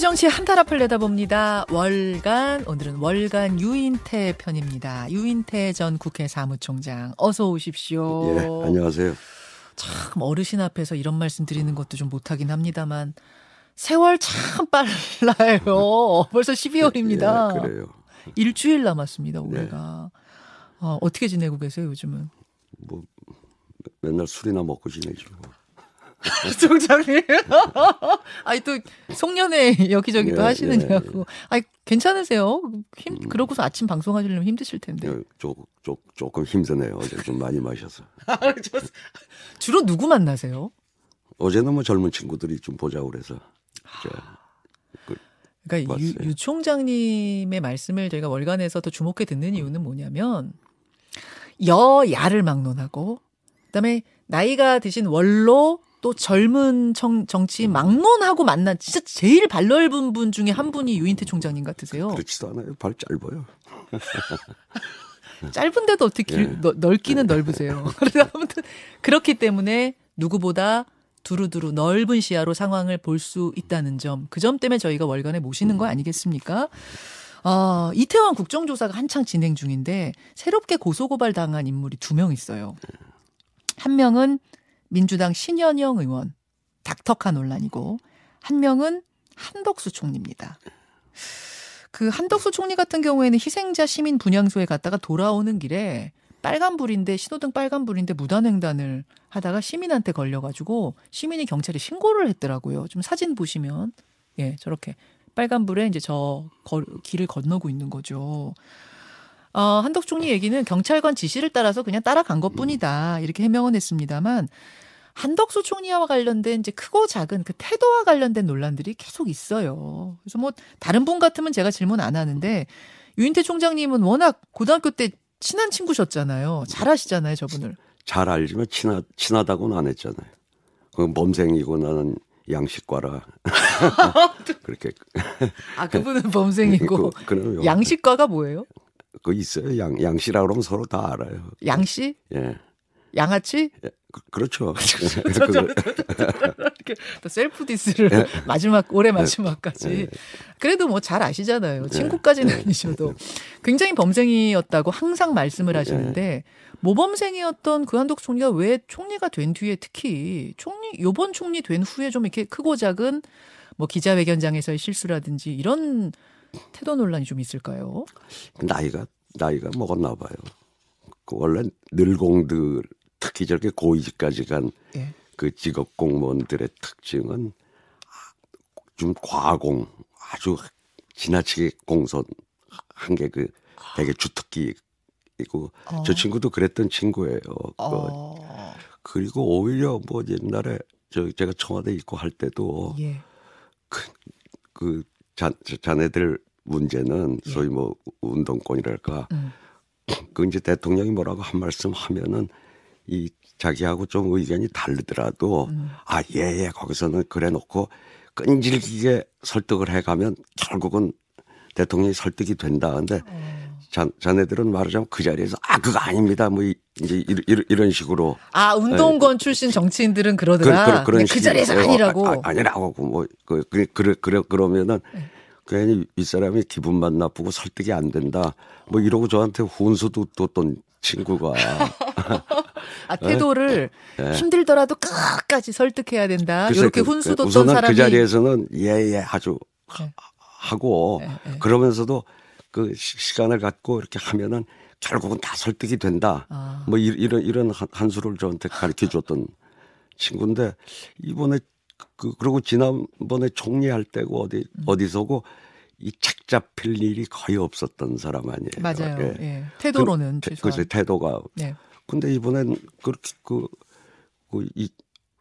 우리 정치 한달 앞을 내다봅니다. 월간 오늘은 월간 유인태 편입니다. 유인태 전 국회 사무총장 어서 오십시오. 예, 안녕하세요. 참 어르신 앞에서 이런 말씀 드리는 것도 좀 못하긴 합니다만 세월 참 빨라요. 벌써 12월입니다. 예, 그래요. 일주일 남았습니다. 올해가. 네. 어, 어떻게 지내고 계세요 요즘은? 뭐 맨날 술이나 먹고 지내죠. 총장님. 아니 또 송년회 여기저기 또 예, 하시느냐고. 예, 예. 아니 괜찮으세요? 힘 음. 그러고서 아침 방송하시려면 힘드실 텐데. 예, 조, 조, 조금 힘드네요. 어제 좀 많이 마셔서. 주로 누구 만나세요? 어제는 뭐 젊은 친구들이 좀 보자고 그래서. 그, 그러니까 유, 유 총장님의 말씀을 저희가 월간에서 더 주목해 듣는 이유는 뭐냐면 여야를 막론하고 그다음에 나이가 드신 원로 또 젊은 정, 정치 막론하고 만난 진짜 제일 발 넓은 분 중에 한 분이 유인태 총장님 같으세요. 그렇지도 않아요. 발 짧아요. 짧은데도 어떻게 길, 네. 너, 넓기는 네. 넓으세요. 그래서 아무튼 그렇기 때문에 누구보다 두루두루 넓은 시야로 상황을 볼 수 있다는 점, 그 점 때문에 저희가 월간에 모시는 거 아니겠습니까? 어, 이태원 국정조사가 한창 진행 중인데 새롭게 고소고발 당한 인물이 두 명 있어요. 한 명은 민주당 신현영 의원 닥터카 논란이고 한 명은 한덕수 총리입니다. 그 한덕수 총리 같은 경우에는 희생자 시민 분향소에 갔다가 돌아오는 길에 빨간불인데 신호등 빨간불인데 무단횡단을 하다가 시민한테 걸려가지고 시민이 경찰에 신고를 했더라고요. 좀 사진 보시면 예 저렇게 빨간불에 이제 저 걸, 길을 건너고 있는 거죠. 어, 한덕 총리 얘기는 경찰관 지시를 따라서 그냥 따라간 것 뿐이다. 이렇게 해명은 했습니다만, 한덕수 총리와 관련된 이제 크고 작은 그 태도와 관련된 논란들이 계속 있어요. 그래서 뭐 다른 분 같으면 제가 질문 안 하는데 유인태 총장님은 워낙 고등학교 때 친한 친구셨잖아요. 잘 아시잖아요, 저분을. 잘 알지만 친하, 친하다고는 안 했잖아요. 그 범생이고 나는 양식과라. 그렇게. 아, 그분은 범생이고. 그, 양식과가 뭐예요? 그 있어요. 양, 양씨라 그러면 서로 다 알아요. 양씨? 예. 양아치? 예, 그, 렇죠 이렇게 또 셀프 디스를 예. 마지막 올해 마지막까지. 예. 그래도 뭐 잘 아시잖아요. 친구까지는 아니셔도 굉장히 범생이었다고 항상 말씀을 하시는데 모범생이었던 그 한덕 총리가 왜 총리가 된 뒤에 특히 총리 요번 총리 된 후에 좀 이렇게 크고 작은 뭐 기자회견장에서의 실수라든지 이런 태도 논란이 좀 있을까요? 나이가 나이가 먹었나 봐요. 그 원래 늘공들 특히 저렇게 고위직까지 간그 예. 그 직업 공무원들의 특징은 좀 과공 아주 지나치게 공손한 게 그 되게 주특기이고 어. 저 친구도 그랬던 친구예요. 어. 그리고 오히려 뭐 옛날에 저 제가 청와대 있고 할 때도 예. 그, 그 자, 자네들 문제는 예. 소위 뭐 운동권이랄까 음. 그 이제 대통령이 뭐라고 한 말씀 하면은 이 자기하고 좀 의견이 다르더라도 음. 아 예예 예, 거기서는 그래 놓고 끈질기게 설득을 해가면 결국은 대통령이 설득이 된다. 근데 어. 자, 자네들은 말하자면 그 자리에서 아 그거 아닙니다. 뭐 이제 이런, 이런 식으로 아 운동권 에, 예. 출신 정치인들은 그러더라. 그, 그, 그 자리에서 아니라고 아, 아, 니라고 뭐 그 그, 그래 그래 그러면은 네. 괜히 윗사람이 기분만 나쁘고 설득이 안 된다. 뭐 이러고 저한테 훈수도 뒀던 친구가. 아, 태도를 네. 힘들더라도 끝까지 설득해야 된다. 이렇게 그, 훈수도 그, 던 사람이. 그 자리에서는 예예 예, 아주 네. 하고 네, 그러면서도 그 시간을 갖고 이렇게 하면은 결국은 다 설득이 된다. 아. 뭐 이런 이런 한 수를 저한테 가르쳐 줬던 친구인데 이번에 그 그리고 지난번에 총리할 때고 어디 음. 어디서고 이책 잡힐 일이 거의 없었던 사람 아니에요. 맞아요. 예. 예. 태도로는 그, 그래서 태도가. 네. 근데 이번엔 그렇게 그 그이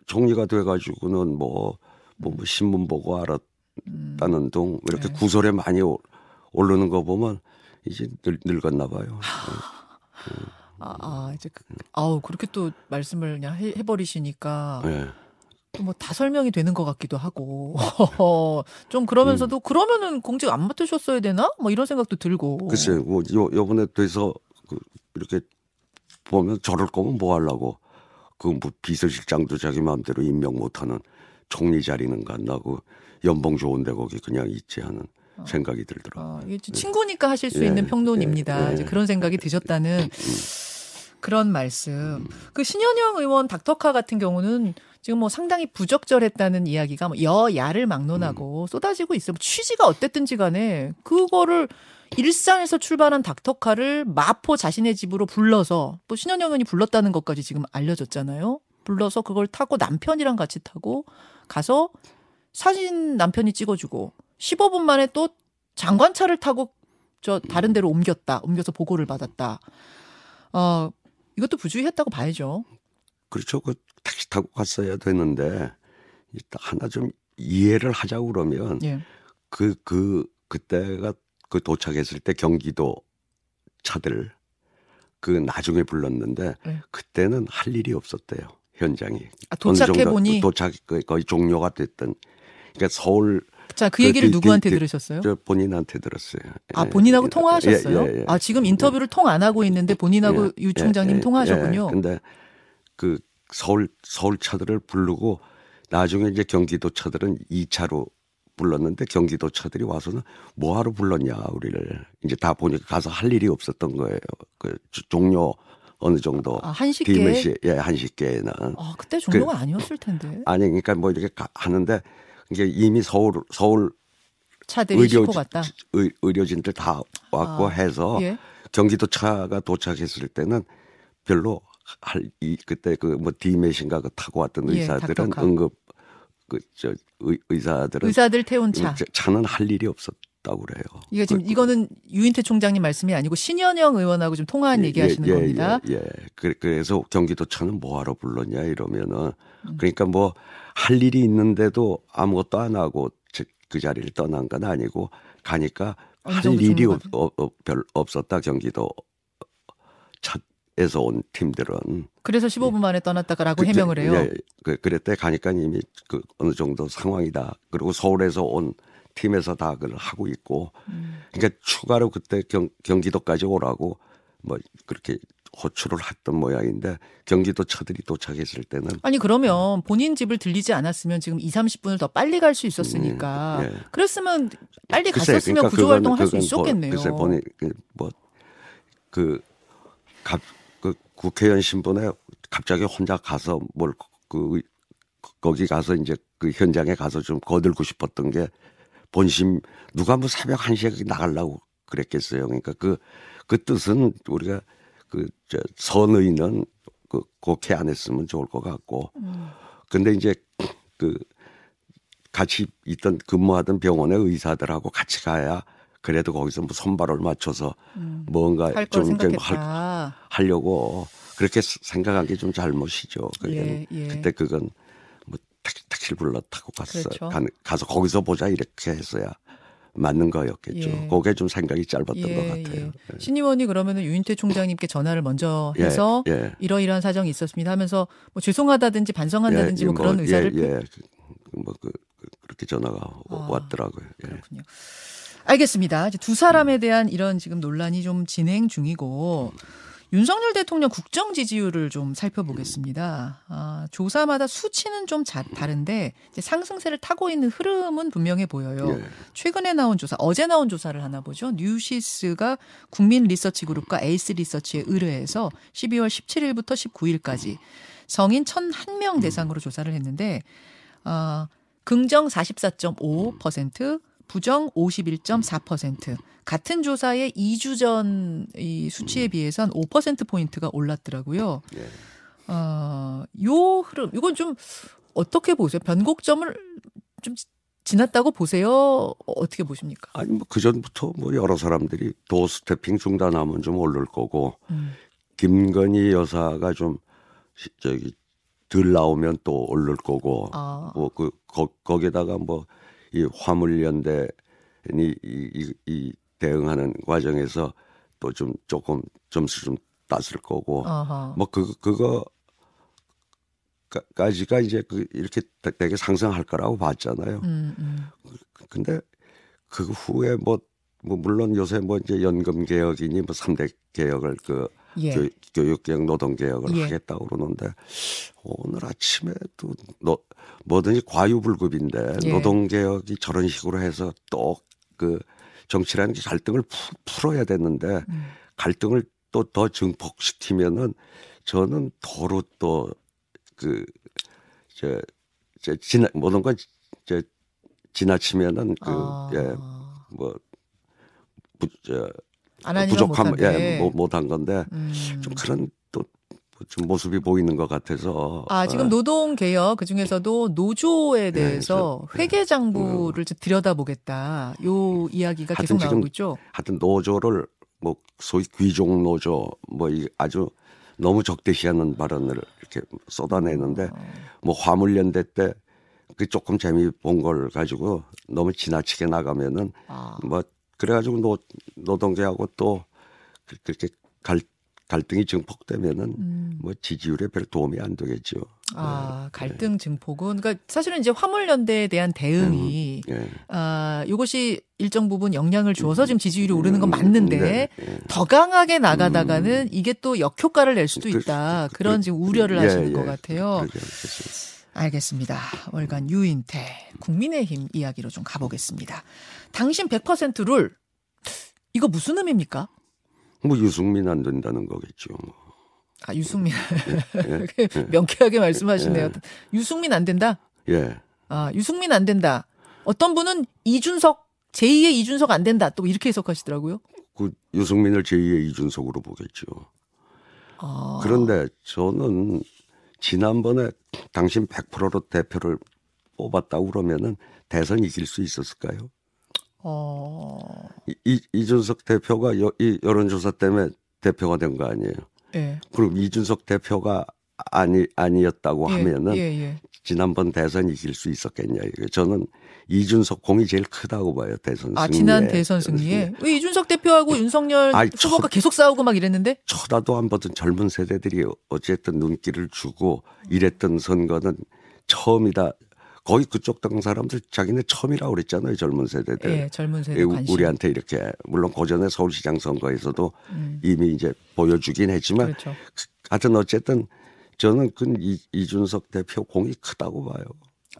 총리가 돼가지고는 뭐, 뭐, 뭐 신문 보고 알았다는 음. 둥 이렇게 네. 구설에 많이 오르는 거 보면 이제 늙, 늙었나 봐요. 아, 아, 이제 그, 아우 그렇게 또 말씀을 그냥 해, 해버리시니까. 네. 뭐다 설명이 되는 것 같기도 하고 좀 그러면서도 음. 그러면은 공직 안 맡으셨어야 되나? 뭐 이런 생각도 들고. 글쎄요, 뭐 요, 요번에 돼서 그 이렇게 보면 저럴 거면 뭐 하려고 그뭐 비서실장도 자기 마음대로 임명 못하는 총리 자리는 간다고 연봉 좋은데 거기 그냥 있지 하는 어. 생각이 들더라고요. 어, 친구니까 하실 수 예, 있는 평론입니다. 예, 예. 그런 생각이 드셨다는 음. 그런 말씀. 그 신현영 의원 닥터카 같은 경우는 지금 뭐 상당히 부적절했다는 이야기가 뭐 여야를 막론하고 음. 쏟아지고 있어요. 뭐 취지가 어땠든지 간에 그거를 일산에서 출발한 닥터카를 마포 자신의 집으로 불러서 또 신현영 의원이 불렀다는 것까지 지금 알려졌잖아요. 불러서 그걸 타고 남편이랑 같이 타고 가서 사진 남편이 찍어주고 15분 만에 또 장관차를 타고 저 다른 데로 옮겼다. 옮겨서 보고를 받았다. 어, 이것도 부주의했다고 봐야죠. 그렇죠. 그 택시 타고 갔어야 되는데 하나 좀 이해를 하자고 그러면 예. 그, 그, 그때가 그 도착했을 때 경기도 차들 그 나중에 불렀는데 예. 그때는 할 일이 없었대요. 현장이. 아, 도착해 보니 도착 거의 종료가 됐던 그러니까 서울 자, 그, 그 얘기를 그, 누구한테 그, 들으셨어요? 저 본인한테 들었어요. 아, 본인하고 예, 통화하셨어요? 예, 예, 예. 아, 지금 인터뷰를 통 안 하고 있는데 본인하고 예, 유 총장님 예, 통화하셨군요. 근데 그 서울 서울 차들을 부르고 나중에 이제 경기도 차들은 2차로 불렀는데 경기도 차들이 와서는 뭐하러 불렀냐 우리를 이제 다 보니까 가서 할 일이 없었던 거예요. 그 종료 어느 정도 아, 한식계 예 한식계는 아 그때 종료가 그, 아니었을 텐데 아니 그러니까 뭐 이렇게 가, 하는데 이게 이미 서울 서울 차들이 의료, 갔다. 의, 의료진들 다 왔고 아, 해서 예? 경기도 차가 도착했을 때는 별로 할 이 그때 그 뭐 디메신가 그 타고 왔던 예, 의사들은 예, 응급 그저 의사들은 의사들 태운 차 차는 할 일이 없었다고 그래요. 이게 지금 그, 이거는 유인태 총장님 말씀이 아니고 신현영 의원하고 좀 통화한 예, 얘기하시는 예, 겁니다. 예, 예. 그, 그래서 경기도 차는 뭐하러 불렀냐 이러면은 음. 그러니까 뭐 할 일이 있는데도 아무것도 안 하고 그 자리를 떠난 건 아니고 가니까 할 일이 없, 없, 별 없었다 경기도 차 에서 온 팀들은 그래서 15분 만에 떠났다라고 해명을 해요. 예, 그, 그랬대 가니까 이미 그 어느 정도 상황이다. 그리고 서울에서 온 팀에서 다 그걸 하고 있고, 음. 그러니까 추가로 그때 경, 경기도까지 오라고 뭐 그렇게 호출을 했던 모양인데 경기도 차들이 도착했을 때는 아니 그러면 본인 집을 들리지 않았으면 지금 2, 30분을 더 빨리 갈 수 있었으니까 음, 예. 그랬으면 빨리 글쎄, 갔었으면 그러니까 구조 활동을 할수 있었겠네요. 글쎄 그 뭐그 그 국회의원 신분에 갑자기 혼자 가서 뭘 그 거기 가서 이제 그 현장에 가서 좀 거들고 싶었던 게 본심 누가 뭐 새벽 1시에 나가려고 그랬겠어요. 그러니까 그, 그 뜻은 우리가 그, 저, 선의는 그, 그렇게 안 했으면 좋을 것 같고. 음. 근데 이제 그, 같이 있던 근무하던 병원의 의사들하고 같이 가야 그래도 거기서 뭐 손발을 맞춰서 음. 뭔가 좀, 좀 할, 하려고 그렇게 생각한 게 좀 잘못이죠. 예, 예. 그때 그건 뭐 택시, 택시를 불러 타고 갔어. 그렇죠. 가, 가서 거기서 보자 이렇게 했어야 맞는 거였겠죠. 예. 그게 좀 생각이 짧았던 예, 것 같아요. 예. 예. 신 의원이 그러면은 유인태 총장님께 전화를 먼저 예, 해서 예, 이러이러한 사정이 있었습니다 하면서 뭐 죄송하다든지 반성한다든지 뭐, 뭐 그런 의사를 예, 뭐 그, 그, 그렇게 전화가 아, 왔더라고요. 그렇군요. 알겠습니다. 두 사람에 대한 이런 지금 논란이 좀 진행 중이고 윤석열 대통령 국정 지지율을 좀 살펴보겠습니다. 아, 조사마다 수치는 좀 자, 다른데 상승세를 타고 있는 흐름은 분명해 보여요. 예. 최근에 나온 조사, 어제 나온 조사를 하나 보죠. 뉴시스가 국민 리서치 그룹과 에이스 리서치에 의뢰해서 12월 17일부터 19일까지 성인 1,001명 대상으로 조사를 했는데 어, 긍정 44.5%, 부정 51.4%. 같은 조사의 2주 전 이 수치에 비해선 5% 포인트가 올랐더라고요. 네. 어, 요 흐름 이건 좀 어떻게 보세요? 변곡점을 좀 지났다고 보세요? 어떻게 보십니까? 아니 뭐 그 전부터 뭐 여러 사람들이 doorstepping 중단하면 좀 오를 거고 음. 김건희 여사가 좀 저기 덜 나오면 또 오를 거고 아. 뭐그 거기다가 뭐 이 화물연대 이, 이, 이 대응하는 과정에서 또 좀 조금 점수 좀 땄을 거고 뭐그 그거 까지가 이제 그 이렇게 되게 상승할 거라고 봤잖아요. 음, 음. 근데 그 후에 뭐 뭐 물론 요새 뭐 이제 연금 개혁이니 뭐 3대 개혁을 그 예. 교, 육 개혁 노동 개혁을 예. 하겠다고 그러는데 오늘 아침에도 너 뭐든지 과유불급인데 예. 노동 개혁이 저런 식으로 해서 또 그 정치라는 게 갈등을 푸, 풀어야 되는데 음. 갈등을 또 더 증폭시키면은 저는 더로 또그 저, 저 지나 모든 건 저 지나치면은 그 아. 예뭐 부족함 예 못한 건데 음. 좀 그런 또 좀 모습이 보이는 것 같아서 아 지금 어. 노동 개혁 그 중에서도 노조에 네, 대해서 네, 회계 장부를 음. 들여다보겠다 요 이야기가 계속 나오고 있죠. 하여튼 노조를 뭐 소위 귀족 노조 뭐 아주 너무 적대시하는 발언을 이렇게 쏟아내는데 어. 뭐 화물연대 때 그 조금 재미 본 걸 가지고 너무 지나치게 나가면은 아. 뭐 그래가지고 노, 노동계하고 또 그, 그렇게 갈, 갈등이 증폭되면은 음. 뭐 지지율에 별 도움이 안 되겠죠. 아 네. 갈등 증폭은 그러니까 사실은 이제 화물연대에 대한 대응이 음. 네. 아 이것이 일정 부분 영향을 주어서 지금 지지율이 오르는 건 맞는데 음. 네. 네. 더 강하게 나가다가는 음. 이게 또 역효과를 낼 수도 있다 그런 지금 우려를 예, 하시는 예. 것 같아요. 알겠습니다. 월간 유인태 국민의힘 이야기로 좀 가보겠습니다. 당신 100%룰 이거 무슨 의미입니까? 뭐 유승민 안 된다는 거겠죠. 아 유승민 예, 예, 예. 명쾌하게 말씀하시네요. 예. 유승민 안 된다. 예. 아 유승민 안 된다. 어떤 분은 이준석 제2의 이준석 안 된다. 또 이렇게 해석하시더라고요. 그 유승민을 제2의 이준석으로 보겠죠. 아. 그런데 저는 지난번에 당신 100%로 대표를 뽑았다고 그러면은 대선 이길 수 있었을까요? 어. 이, 이준석 대표가 여, 이 여론조사 때문에 대표가 된 거 아니에요? 예. 그럼 이준석 대표가 아니 아니었다고 예, 하면은 예, 예. 지난번 대선 이길 수 있었겠냐 이거 저는 이준석 공이 제일 크다고 봐요 대선 아, 승리에. 지난 대선 승리에 왜 이준석 대표하고 윤석열 아니, 후보가 쳐, 계속 싸우고 막 이랬는데 쳐다도 안 보던 젊은 세대들이 어쨌든 눈길을 주고 이랬던 선거는 처음이다 거의 그쪽 당 사람들 자기네 처음이라고 그랬잖아요 젊은 세대들. 예, 젊은 세대 관심. 우리한테 이렇게 물론 고전에 서울시장 선거에서도 음. 이미 이제 보여주긴 했지만 그렇죠. 하여튼 어쨌든 저는 그 이, 이준석 대표 공이 크다고 봐요.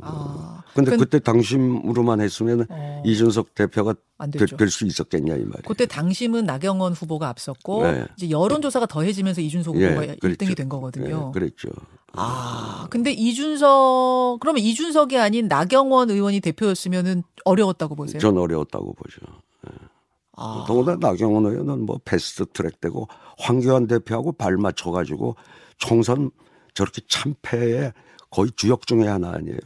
아, 근데 그, 때 당심으로만 했으면 어, 이준석 대표가 될 수 있었겠냐 이 말이에요. 그때 당심은 나경원 후보가 앞섰고 네. 이제 여론조사가 더해지면서 이준석 예, 후보가 예, 1등이 된 거거든요. 예, 그랬죠. 아, 근데 이준석 그러면 이준석이 아닌 나경원 의원이 대표였으면은 어려웠다고 보세요? 전 어려웠다고 보죠. 예. 아. 더구나 나경원 의원은 뭐 패스트 트랙 되고 황교안 대표하고 발 맞춰 가지고 총선 저렇게 참패에 거의 주역 중에 하나 아니에요.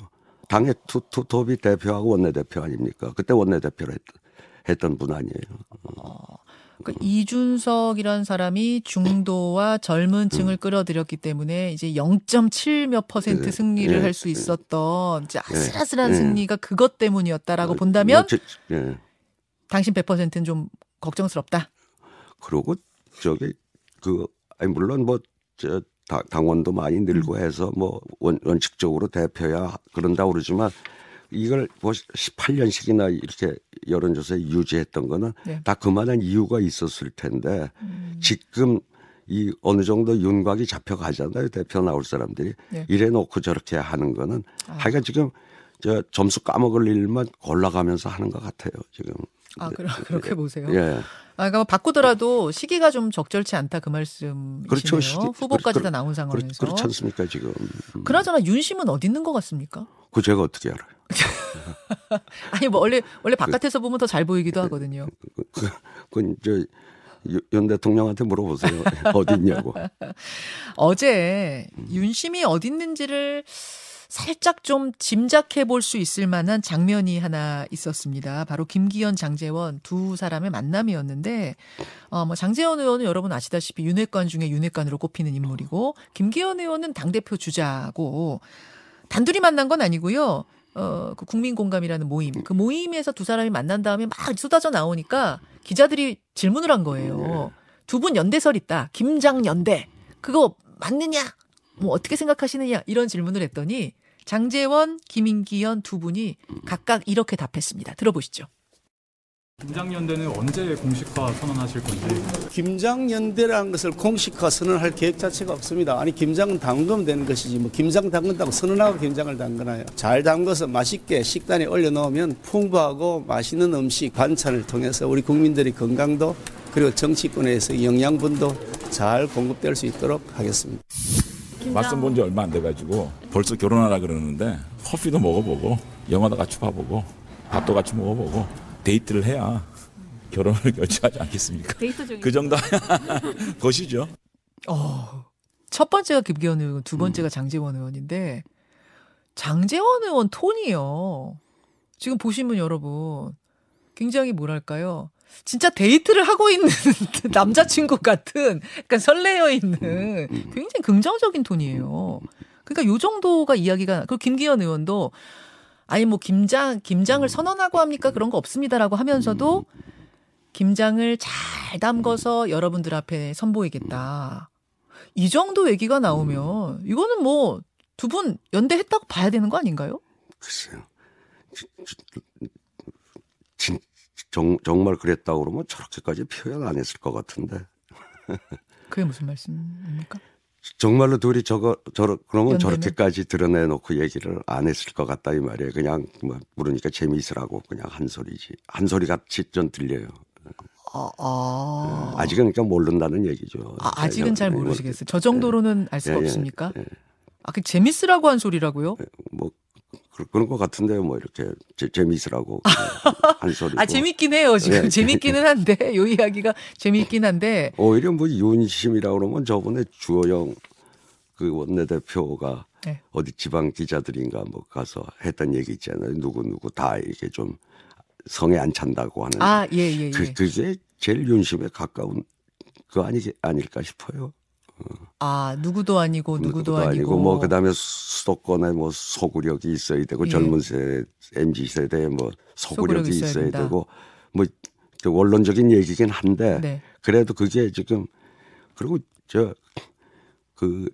당의 투톱이 대표하고 원내대표 아닙니까? 그때 원내대표를 했던, 했던 분 아니에요. 어. 그 이준석이라는 사람이 중도와 젊은 층을 음. 끌어들였기 때문에 이제 0.7몇 퍼센트 네. 승리를 네. 할수 있었던 이제 네. 아슬아슬한 네. 승리가 그것 때문이었다라고 어, 본다면 네. 당신 100%는 좀 걱정스럽다. 그러고 저기 그 아니 물론 뭐 저 당원도 많이 늘고 음. 해서 뭐 원, 원칙적으로 대표야 그런다 그러지만 이걸 뭐 18년씩이나 이렇게 여론조사에 유지했던 거는 네. 다 그만한 이유가 있었을 텐데 음. 지금 이 어느 정도 윤곽이 잡혀가잖아요 대표 나올 사람들이 네. 이래 놓고 저렇게 하는 거는 아. 하여간 지금 저 점수 까먹을 일만 골라가면서 하는 것 같아요 지금. 아 그럼 그렇게 보세요. 예. 아, 그러니까 뭐 바꾸더라도 시기가 좀 적절치 않다 그 말씀이시네요. 그렇죠. 후보까지 다 나온 상황에서. 그렇, 그렇지 않습니까 지금. 음. 그나저나 윤심은 어디 있는 것 같습니까? 그 제가 어떻게 알아요? 아니 뭐 원래 원래 바깥에서 보면 더 잘 보이기도 하거든요. 그, 그, 그, 윤 대통령한테 물어보세요. 어디 있냐고. 어제 윤심이 어디 있는지를 살짝 좀 짐작해 볼 수 있을 만한 장면이 하나 있었습니다. 바로 김기현, 장재원 두 사람의 만남이었는데, 어, 뭐, 장재원 의원은 여러분 아시다시피 윤핵관 중에 윤핵관으로 꼽히는 인물이고, 김기현 의원은 당대표 주자고, 단둘이 만난 건 아니고요. 어, 그 국민 공감이라는 모임. 그 모임에서 두 사람이 만난 다음에 막 쏟아져 나오니까 기자들이 질문을 한 거예요. 두 분 연대설 있다. 김장 연대. 그거 맞느냐? 뭐 어떻게 생각하시느냐? 이런 질문을 했더니 장재원, 김인기현 두 분이 각각 이렇게 답했습니다. 들어보시죠. 김장연대는 언제 공식화 선언하실 건지? 김장연대라는 것을 공식화 선언할 계획 자체가 없습니다. 아니 김장은 담그면 되는 것이지 뭐 김장 담근다고 선언하고 김장을 담그나요? 잘 담궈서 맛있게 식단에 올려놓으면 풍부하고 맛있는 음식 반찬을 통해서 우리 국민들의 건강도 그리고 정치권에서 영양분도 잘 공급될 수 있도록 하겠습니다. 맞선 본 지 얼마 안 돼가지고 벌써 결혼하라 그러는데 커피도 먹어보고 영화도 같이 봐보고 밥도 같이 먹어보고 데이트를 해야 결혼을 결정하지 않겠습니까? 그 정도 것이죠. 어, 첫 번째가 김기현 의원, 두 번째가 음. 장제원 의원인데 장제원 의원 톤이요. 지금 보시면 여러분 굉장히 뭐랄까요? 진짜 데이트를 하고 있는 남자친구 같은, 그러니까 설레어 있는 굉장히 긍정적인 톤이에요. 그러니까 요 정도가 이야기가, 그리고 김기현 의원도 아니 뭐 김장 김장을 선언하고 합니까 그런 거 없습니다라고 하면서도 김장을 잘 담궈서 여러분들 앞에 선보이겠다. 이 정도 얘기가 나오면 이거는 뭐 두 분 연대했다고 봐야 되는 거 아닌가요? 글쎄요. 진, 정, 정말 그랬다고 그러면 저렇게까지 표현 안 했을 것 같은데. 그게 무슨 말씀입니까? 정말로 둘이 저거 저러 그러면 연대는? 저렇게까지 드러내놓고 얘기를 안 했을 것 같다 이 말이에요. 그냥 뭐 모르니까 재미있으라고 그냥 한 소리지 한 소리 같이 좀 들려요. 아, 아. 아직은 그러니까 모른다는 얘기죠. 아, 아직은 잘 모르시겠어요. 저 정도로는 알 수가 예, 예, 없습니까? 예. 아, 그 재밌으라고 한 소리라고요? 예, 뭐 그런 것 같은데요. 뭐 이렇게 재, 재미있으라고 한 소리. 아 재밌긴 해요. 지금 네. 재밌기는 한데 요 이야기가 재밌긴 한데. 오히려 뭐 윤심이라고 그러면 저번에 주호영 그 원내대표가 네. 어디 지방 기자들인가 뭐 가서 했던 얘기 있잖아요. 누구 누구 다 이게 좀 성에 안 찬다고 하는. 아 예 예, 예. 그, 그게 제일 윤심에 가까운 그 아니 아닐까 싶어요. 아 누구도 아니고 누구도, 누구도 아니고. 아니고 뭐 그다음에 수도권에 뭐 소구력이 있어야 되고 예. 젊은 세대 mz 세대에 뭐 소구력이, 소구력이 있어야, 있어야 되고 뭐 원론적인 얘기긴 한데 네. 그래도 그게 지금 그리고 저그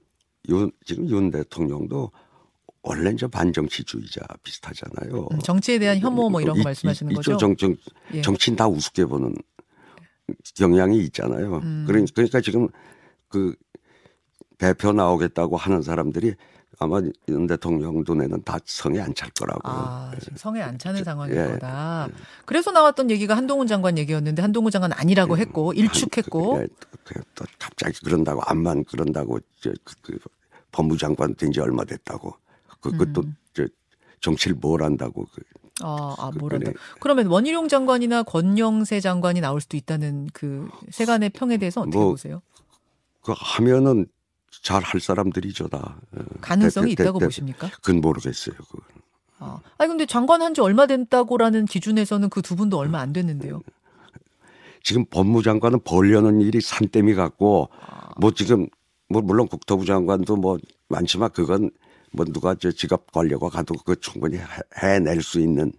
윤 지금 윤 대통령도 원래 이제 반정치주의자 비슷하잖아요. 음, 정치에 대한 혐오 뭐 이런 거 말씀하시는 거죠? 정, 정, 예. 정치인 다 우습게 보는 경향이 있잖아요. 음. 그러니까 지금 그 대표 나오겠다고 하는 사람들이 아마 윤 대통령 눈에는 다 성에 안 찰 거라고. 아, 지금 성에 안 차는 상황인 예. 거다. 그래서 나왔던 얘기가 한동훈 장관 얘기였는데 한동훈 장관 아니라고 예. 했고 일축했고. 예. 또, 또 갑자기 그런다고 암만 그런다고 저, 그, 그 법무장관 된 지 얼마 됐다고. 그, 그것도 음. 저 정치를 뭘 한다고. 그, 아, 아 뭐란다. 그러면 원희룡 장관이나 권영세 장관이 나올 수도 있다는 그 세간의 평에 대해서 어떻게 뭐, 보세요? 그 하면은 잘 할 사람들이죠 다. 어, 가능성이 대, 대, 있다고 대, 보십니까? 그건 모르겠어요. 그건. 아, 아니 근데 장관 한 지 얼마 됐다고라는 기준에서는 그 두 분도 얼마 안 됐는데요. 지금 법무장관은 벌려는 일이 산더미 같고 아. 뭐 지금 뭐 물론 국토부 장관도 뭐 많지만 그건 뭐 누가 저 직업 관려가 가도 그 충분히 해낼 수 있는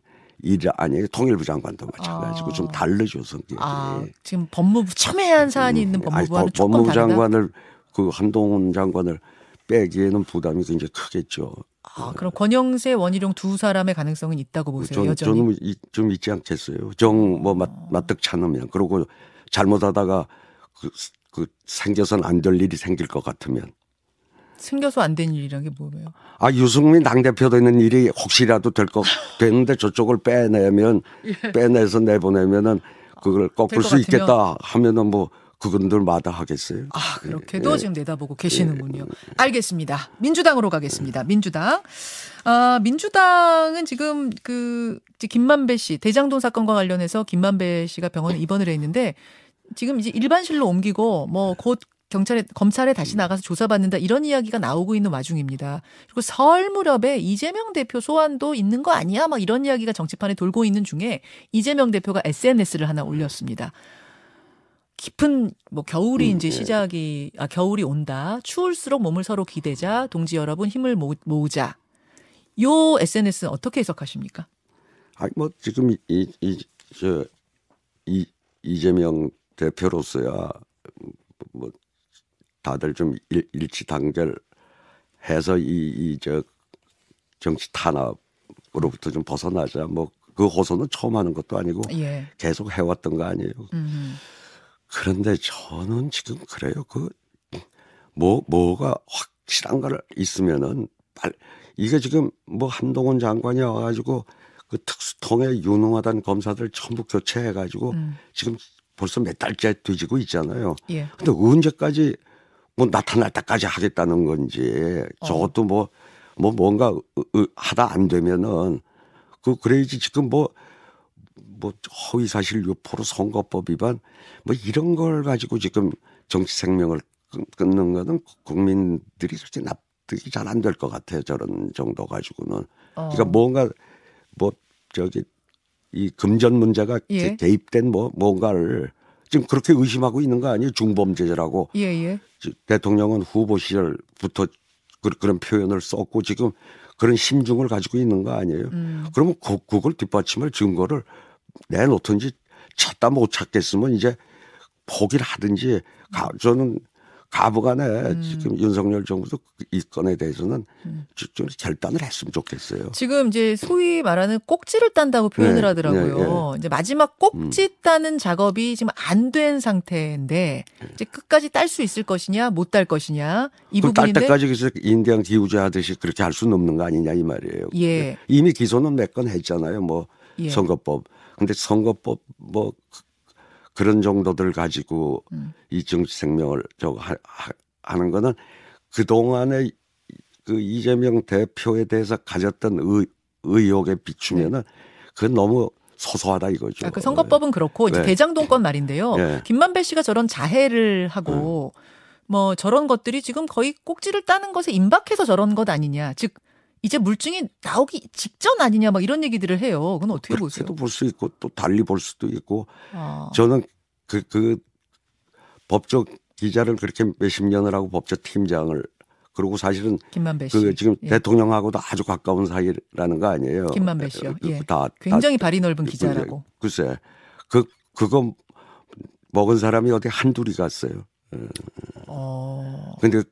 일 아니에요. 통일부 장관도 마찬가지고 아. 좀 다르죠 성격이. 아, 지금 법무부 첨예한 사안이 음. 있는 법무부와는 아니, 조금 법무부 장관을 그 한동훈 장관을 빼기에는 부담이 굉장히 크겠죠. 아, 그럼 권영세, 원희룡 두 사람의 가능성은 있다고 보세요. 전, 여전히. 저는 좀 있지 않겠어요. 정뭐 맞득 찾으면 그리고 잘못하다가 그, 그 생겨선 안 될 일이 생길 것 같으면 생겨서 안 된 일이란 게 뭐예요? 아 유승민 당 대표 되는 일이 혹시라도 될 것 되는데 저쪽을 빼내면 예. 빼내서 내보내면은 그걸 꺾을 수 있겠다 하면은 뭐 그분들 마다 하겠어요. 아 그렇게도 예. 지금 내다보고 계시는군요. 예. 알겠습니다. 민주당으로 가겠습니다. 민주당. 아 민주당은 지금 그 김만배 씨 대장동 사건과 관련해서 김만배 씨가 병원에 입원을 해 있는데 지금 이제 일반실로 옮기고 뭐 곧 경찰에 검찰에 다시 나가서 조사받는다 이런 이야기가 나오고 있는 와중입니다. 그리고 설 무렵에 이재명 대표 소환도 있는 거 아니야? 막 이런 이야기가 정치판에 돌고 있는 중에 이재명 대표가 SNS를 하나 올렸습니다. 깊은 뭐 겨울이 음, 이제 네. 시작이 아 겨울이 온다. 추울수록 몸을 서로 기대자. 동지 여러분 힘을 모으, 모으자. 요 SNS는 어떻게 해석하십니까? 아, 뭐 지금 이이저 이, 이재명 대표로서야 뭐 다들 좀 일, 일치 단결해서 이 이 저 정치 탄압으로부터 좀 벗어나자 뭐 그 호소는 처음 하는 것도 아니고 예. 계속 해왔던 거 아니에요. 음. 그런데 저는 지금 그래요. 그 뭐 뭐가 확실한 걸 있으면은 빨 이게 지금 뭐 한동훈 장관이 와가지고 그 특수통에 유능하다는 검사들 전부 교체해가지고 음. 지금 벌써 몇 달째 뒤지고 있잖아요. 예. 근데 언제까지 뭐 나타날 때까지 하겠다는 건지 어. 저것도 뭐 뭐 뭔가 으- 으- 하다 안 되면은 그 그래야지 지금 뭐 뭐 허위 사실 유포로 선거법 위반 뭐 이런 걸 가지고 지금 정치 생명을 끊- 끊는 거는 국민들이 그렇게 납득이 잘 안 될 것 같아요. 저런 정도 가지고는. 어. 그러니까 뭔가 뭐 저기 이 금전 문제가 예. 개- 개입된 뭐 뭔가를 지금 그렇게 의심하고 있는 거 아니에요? 중범죄라고 예, 예. 지- 대통령은 후보 시절부터 그, 그런 표현을 썼고 지금 그런 심중을 가지고 있는 거 아니에요? 음. 그러면 그, 그걸 뒷받침할 증거를 내놓든지 찾다 못 찾겠으면 이제 포기를 하든지 가, 저는 가부간에 음. 지금 윤석열 정부도 이 건에 대해서는 좀- 좀 결단을 했으면 좋겠어요. 지금 이제 소위 말하는 꼭지를 딴다고 표현을 네, 하더라고요. 네, 이제 마지막 꼭지 따는 작업이 지금 안 된 상태인데 이제 끝까지 딸 수 있을 것이냐 못 딸 것이냐 이 부분인데 때까지 그래서 인디안 기우제 하듯이 그렇게 할 수는 없는 거 아니냐 이 말이에요. 예. 이미 기소는 몇 건 했잖아요. 뭐 예. 선거법. 근데 선거법 뭐 그- 그런 정도들 가지고 음. 이 정치 생명을 저거 하, 하- 하는 거는 그 동안에 그 이재명 대표에 대해서 가졌던 의, 의혹에 비추면은 그건 너무 소소하다 이거죠. 아, 그 선거법은 그렇고 이제 네. 대장동 건 말인데요. 네. 김만배 씨가 저런 자해를 하고 뭐 저런 것들이 지금 거의 꼭지를 따는 것에 임박해서 저런 것 아니냐. 즉 이제 물증이 나오기 직전 아니냐 막 이런 얘기들을 해요. 그건 어떻게 보세요? 그렇게도 볼 수 있고 또 달리 볼 수도 있고 아, 저는 그, 그 법조 기자를 그렇게 몇십 년을 하고 법조 팀장을 그리고 사실은 김만배 씨. 그 지금 예. 대통령하고도 아주 가까운 사이라는 거 아니에요. 김만배 씨요. 그- 예. 다, 굉장히 다- 발이 넓은 기자라고. 글쎄, 그 그거 먹은 사람이 어디 한둘이 갔어요. 어. 근데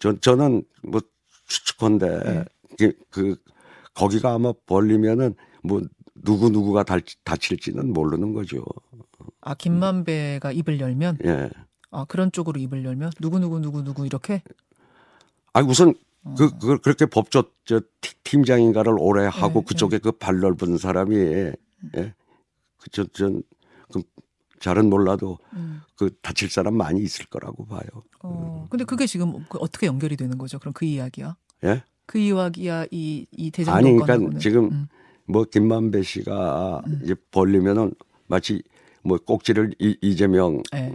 저, 저는 뭐 추측컨대 네. 그, 그 거기가 아마 벌리면은 뭐 누구 누구가 다, 다칠지는 모르는 거죠. 아 김만배가 입을 열면 예. 아 그런 쪽으로 입을 열면 누구 누구 누구 누구 이렇게 아 우선 어. 그, 그 그렇게 법조 저 티- 팀장인가를 오래 하고 네, 그쪽에 그발 넓은 사람이 예. 그저전 그 잘은 몰라도 음. 그 다칠 사람 많이 있을 거라고 봐요. 어 근데 그게 지금 그 어떻게 연결이 되는 거죠? 그럼 그 이야기야? 예? 그 이야기야 이 이 대장동 아니 그러니까. 지금 음. 뭐 김만배 씨가 이제 벌리면은 마치 뭐 꼭지를 이, 이재명 예.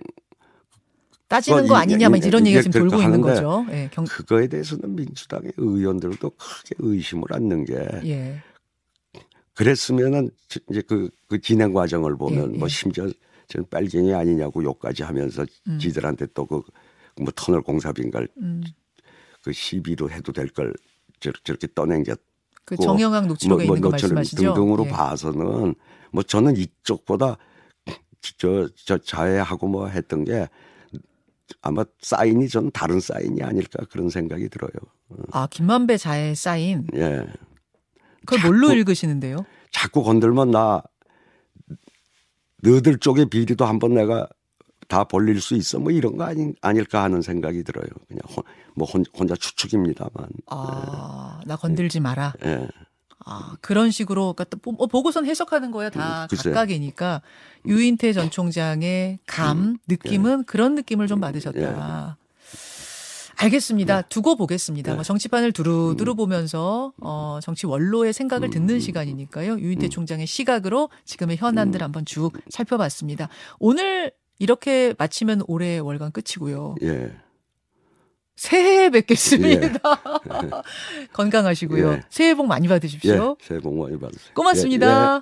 따지는 거 이- 아니냐 막 이런 얘기가 지금 돌고 있는 거죠. 예. 경, 그거에 대해서는 민주당의 의원들도 크게 의심을 않는 게 예. 그랬으면은 지- 이제 그, 그 진행 과정을 보면 예, 뭐 예. 심지어 전 빨갱이 아니냐고 욕까지 하면서 음. 지들한테 또 그 뭐 터널 공사빈걸 음. 그 시비로 해도 될 걸 저렇게 떠냉겼 그 정영학 녹취록에 있는 거 말씀하시죠? 뭐 등등으로 예. 봐서는 뭐 저는 이쪽보다 저, 저 자해하고 뭐 했던 게 아마 사인이 전 다른 사인이 아닐까 그런 생각이 들어요. 아 김만배 자해 사인 예. 그걸 뭘로 자꾸- 읽으시는데요? 자꾸 건들면 나 너들 쪽의 비리도 한번 내가 다 벌릴 수 있어 뭐 이런 거 아니, 아닐까 하는 생각이 들어요. 그냥 혼, 뭐 혼, 혼자 추측입니다만. 아, 나 건들지 마라. 예. 아, 그런 식으로, 그러니까 또 보- 어, 보고선 해석하는 거야, 다 음. 각각이니까. 유인태 전 총장의 감, 느낌은 예. 그런 느낌을 좀 받으셨다. 알겠습니다. 두고 보겠습니다. 네. 뭐 정치판을 음. 두루두루 보면서 어, 정치 원로의 생각을 듣는 시간이니까요. 음. 유인태 총장의 시각으로 지금의 현안들 한번 쭉 살펴봤습니다. 오늘 이렇게 마치면 올해 월간 끝이고요. 예. 새해 뵙겠습니다. 건강하시고요. 예. 새해 복 많이 예. 받으십시오. 새해 복 많이 받으세요. 고맙습니다.